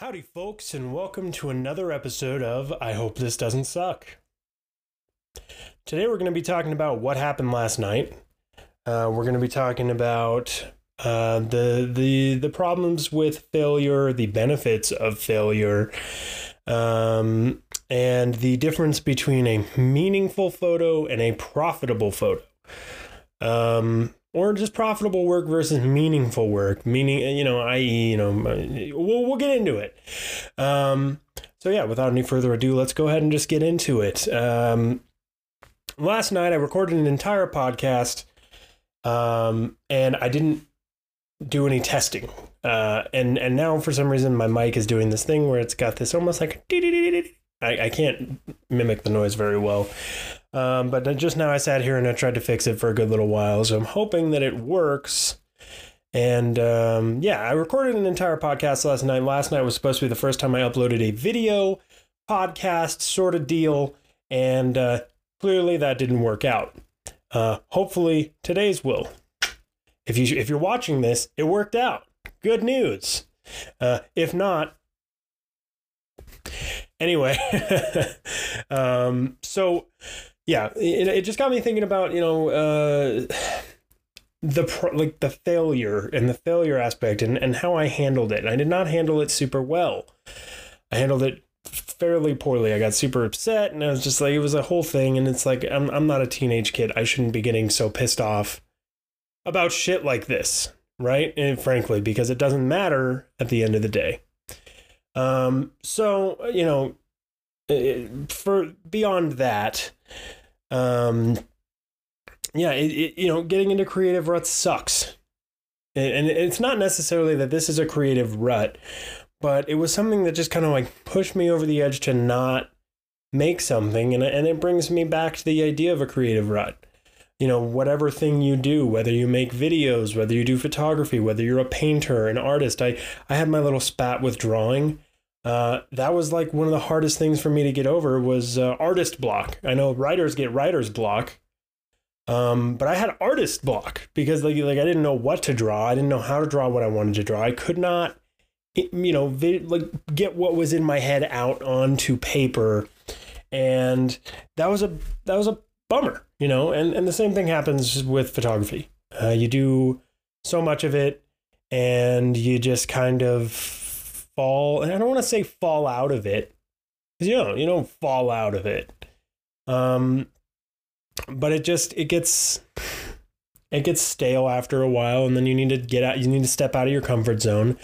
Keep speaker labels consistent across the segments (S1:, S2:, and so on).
S1: Howdy, folks, and welcome to another episode of I Hope This Doesn't Suck. Today, we're going to be talking about what happened last night. Uh, we're going to be talking about uh, the the the problems with failure, the benefits of failure, um, and the difference between a meaningful photo and a profitable photo. Um, or just profitable work versus meaningful work meaning you know i.e you know we'll, we'll get into it. Um, so yeah without any further ado let's go ahead and just get into it. Um, last night i recorded an entire podcast um, and i didn't do any testing. Uh, and and now for some reason my mic is doing this thing where it's got this almost like I, I can't mimic the noise very well um, but just now I sat here and I tried to fix it for a good little while. So I'm hoping that it works. And um, yeah, I recorded an entire podcast last night. Last night was supposed to be the first time I uploaded a video podcast sort of deal. And uh, clearly that didn't work out. Uh, hopefully today's will. If you if you're watching this, it worked out. Good news. Uh, if not, anyway. um, so yeah, it, it just got me thinking about you know uh, the like the failure and the failure aspect and and how I handled it. I did not handle it super well. I handled it fairly poorly. I got super upset and I was just like it was a whole thing and it's like I'm I'm not a teenage kid. I shouldn't be getting so pissed off about shit like this, right? And frankly, because it doesn't matter at the end of the day. Um so, you know, for beyond that, um, yeah, it, it, you know, getting into creative ruts sucks. And it's not necessarily that this is a creative rut, but it was something that just kind of like pushed me over the edge to not make something. And, and it brings me back to the idea of a creative rut. You know, whatever thing you do, whether you make videos, whether you do photography, whether you're a painter, an artist. I, I had my little spat with drawing uh, that was like one of the hardest things for me to get over was uh, artist block. I know writers get writer's block, um, but I had artist block because like like I didn't know what to draw. I didn't know how to draw what I wanted to draw. I could not, you know, like get what was in my head out onto paper, and that was a that was a bummer, you know. And and the same thing happens with photography. Uh, you do so much of it, and you just kind of fall and I don't want to say fall out of it. Cuz you know, you don't fall out of it. Um but it just it gets it gets stale after a while and then you need to get out you need to step out of your comfort zone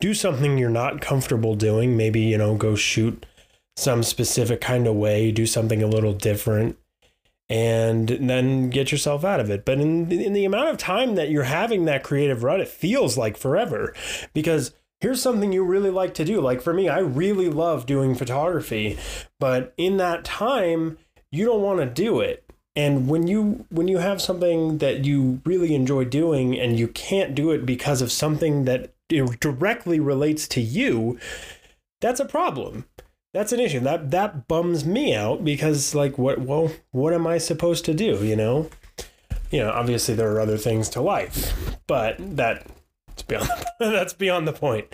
S1: do something you're not comfortable doing maybe you know go shoot some specific kind of way do something a little different and then get yourself out of it but in in the amount of time that you're having that creative rut it feels like forever because here's something you really like to do. Like for me, I really love doing photography, but in that time, you don't want to do it. And when you when you have something that you really enjoy doing and you can't do it because of something that directly relates to you, that's a problem. That's an issue. That that bums me out because like what well, what am I supposed to do, you know? You know, obviously there are other things to life, but that it's beyond that's beyond the point.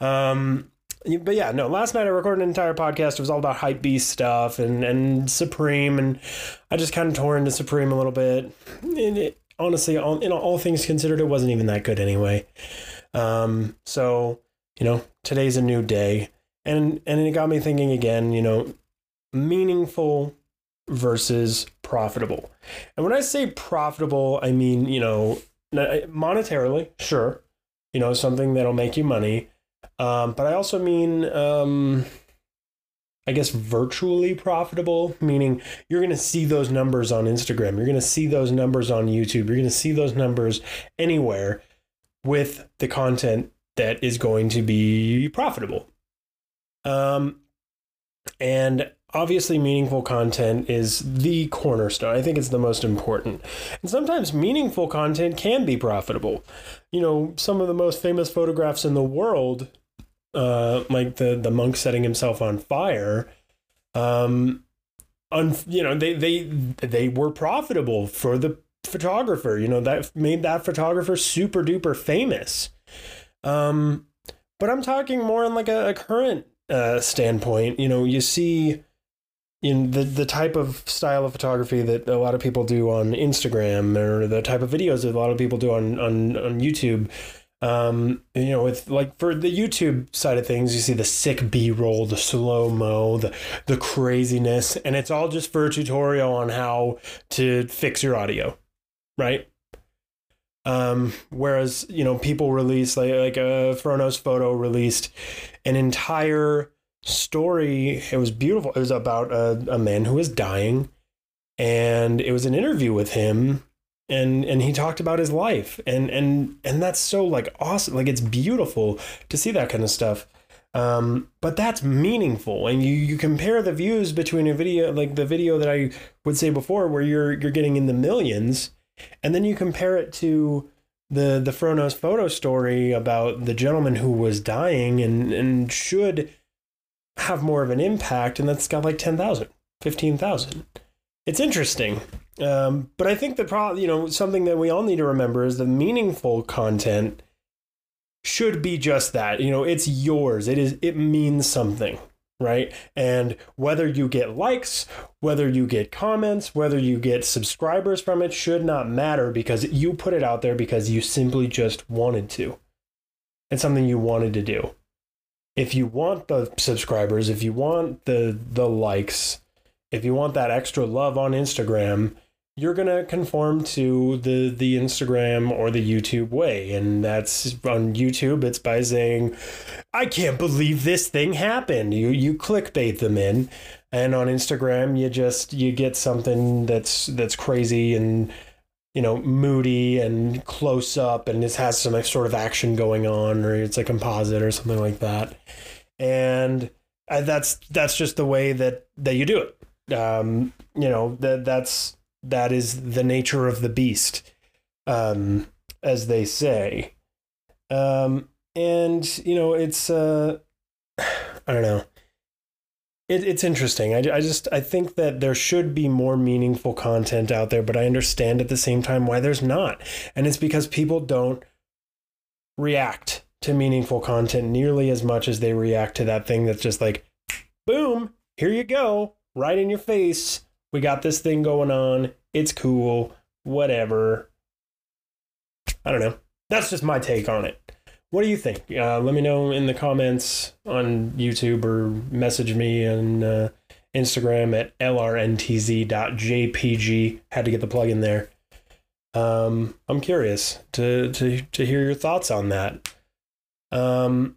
S1: Um, but yeah, no. Last night I recorded an entire podcast. It was all about hype beast stuff and and Supreme, and I just kind of tore into Supreme a little bit. And it, honestly, all, know, all things considered, it wasn't even that good anyway. Um, so you know, today's a new day, and and it got me thinking again. You know, meaningful versus profitable. And when I say profitable, I mean you know monetarily, sure you know, something that'll make you money. Um, but I also mean, um, I guess, virtually profitable, meaning you're going to see those numbers on Instagram. You're going to see those numbers on YouTube. You're going to see those numbers anywhere with the content that is going to be profitable. Um, and obviously meaningful content is the cornerstone. I think it's the most important. And sometimes meaningful content can be profitable. You know, some of the most famous photographs in the world, uh, like the the monk setting himself on fire, um, un, you know, they they they were profitable for the photographer. You know, that made that photographer super duper famous. Um, but I'm talking more in like a, a current uh, standpoint. You know, you see in the the type of style of photography that a lot of people do on Instagram or the type of videos that a lot of people do on on on YouTube. Um, you know, with like for the YouTube side of things, you see the sick B roll, the slow mo, the the craziness, and it's all just for a tutorial on how to fix your audio, right? Um, whereas you know people release like like a uh, Fro Knows Photo released an entire story. It was beautiful. It was about a, a man who was dying, and it was an interview with him, and and he talked about his life, and and and that's so like awesome. Like it's beautiful to see that kind of stuff. Um, but that's meaningful, and you you compare the views between a video like the video that I would say before, where you're you're getting in the millions and then you compare it to the the Fro Knows Photo story about the gentleman who was dying and and should have more of an impact, and that's got like 10,000, 15,000. It's interesting. Um, but I think the problem, you know, something that we all need to remember is the meaningful content should be just that. You know, it's yours. It is. It means something right? And whether you get likes, whether you get comments, whether you get subscribers from it should not matter because you put it out there because you simply just wanted to. It's something you wanted to do. If you want the subscribers, if you want the the likes, if you want that extra love on Instagram, you're going to conform to the the Instagram or the YouTube way. And that's on YouTube it's by saying I can't believe this thing happened. You you clickbait them in. And on Instagram you just you get something that's that's crazy and you know moody and close up and it has some sort of action going on or it's a composite or something like that and that's that's just the way that that you do it um you know that that's that is the nature of the beast, um, as they say. Um, and you know, it's uh, I don't know. It, it's interesting. I, I just I think that there should be more meaningful content out there, but I understand at the same time why there's not, and it's because people don't react to meaningful content nearly as much as they react to that thing that's just like, boom, here you go, right in your face we got this thing going on. It's cool. Whatever. I don't know. That's just my take on it. What do you think? Uh, let me know in the comments on YouTube or message me on uh, Instagram at lrntz.jpg. Had to get the plug in there. Um, I'm curious to, to, to hear your thoughts on that. Um,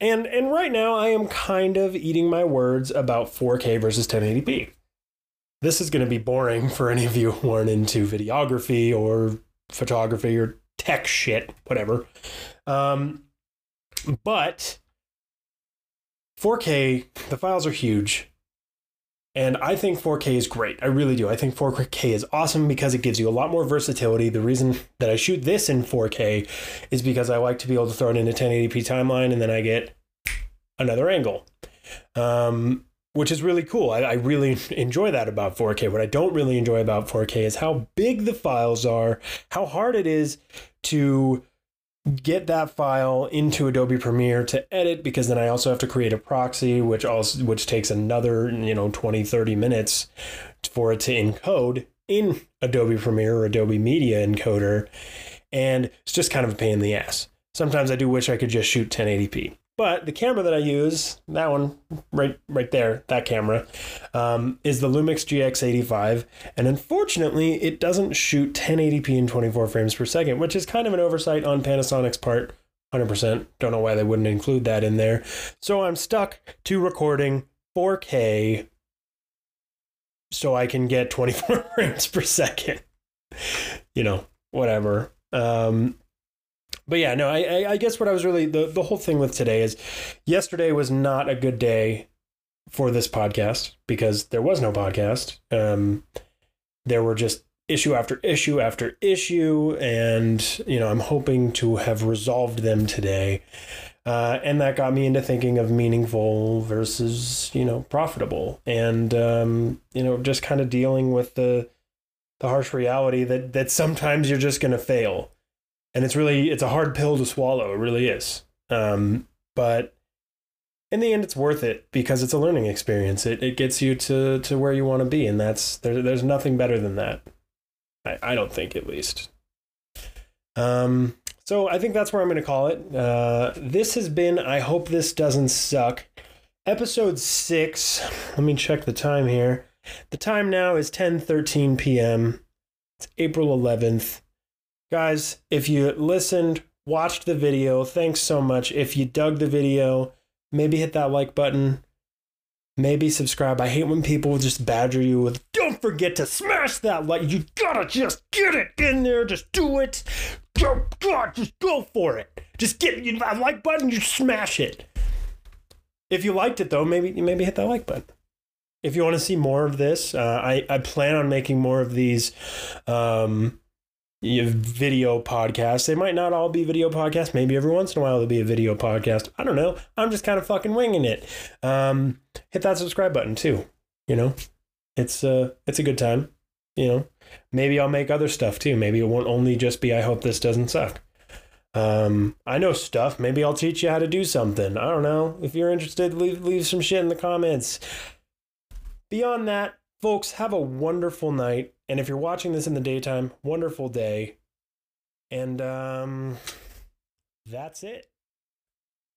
S1: and, and right now, I am kind of eating my words about 4K versus 1080p this is going to be boring for any of you who aren't into videography or photography or tech shit, whatever. Um, but 4K, the files are huge. And I think 4K is great. I really do. I think 4K is awesome because it gives you a lot more versatility. The reason that I shoot this in 4K is because I like to be able to throw it into 1080p timeline and then I get another angle. Um, which is really cool. I, I, really enjoy that about 4K. What I don't really enjoy about 4K is how big the files are, how hard it is to get that file into Adobe Premiere to edit because then I also have to create a proxy which also which takes another, you know, 20 30 minutes for it to encode in Adobe Premiere or Adobe Media Encoder and it's just kind of a pain in the ass. Sometimes I do wish I could just shoot 1080p. But the camera that I use, that one right right there, that camera, um, is the Lumix GX85, and unfortunately, it doesn't shoot 1080p in 24 frames per second, which is kind of an oversight on Panasonic's part. 100%. Don't know why they wouldn't include that in there. So I'm stuck to recording 4K so I can get 24 frames per second. You know, whatever. Um, but yeah, no, I, I guess what I was really the, the whole thing with today is yesterday was not a good day for this podcast because there was no podcast. Um, there were just issue after issue after issue, and you know, I'm hoping to have resolved them today. Uh, and that got me into thinking of meaningful versus you know profitable, and um, you know, just kind of dealing with the the harsh reality that that sometimes you're just going to fail and it's really it's a hard pill to swallow. It really is. Um, but in the end, it's worth it because it's a learning experience. It it gets you to to where you want to be, and that's there, there's nothing better than that. I, I don't think, at least. Um, so I think that's where I'm going to call it. Uh, this has been. I hope this doesn't suck. Episode six. Let me check the time here. The time now is 10:13 p.m. It's April 11th. Guys, if you listened, watched the video, thanks so much. If you dug the video, maybe hit that like button. Maybe subscribe. I hate when people just badger you with, don't forget to smash that like. You gotta just get it in there. Just do it. Go, God, just go for it. Just get you that like button, you smash it. If you liked it though, maybe maybe hit that like button. If you want to see more of this, uh, I I plan on making more of these um, video podcasts. They might not all be video podcasts. Maybe every once in a while there'll be a video podcast. I don't know. I'm just kind of fucking winging it. Um, hit that subscribe button too. You know, it's uh, it's a good time. You know, maybe I'll make other stuff too. Maybe it won't only just be. I hope this doesn't suck. Um, I know stuff. Maybe I'll teach you how to do something. I don't know. If you're interested, leave leave some shit in the comments. Beyond that, folks, have a wonderful night. And if you're watching this in the daytime, wonderful day. And um, that's it.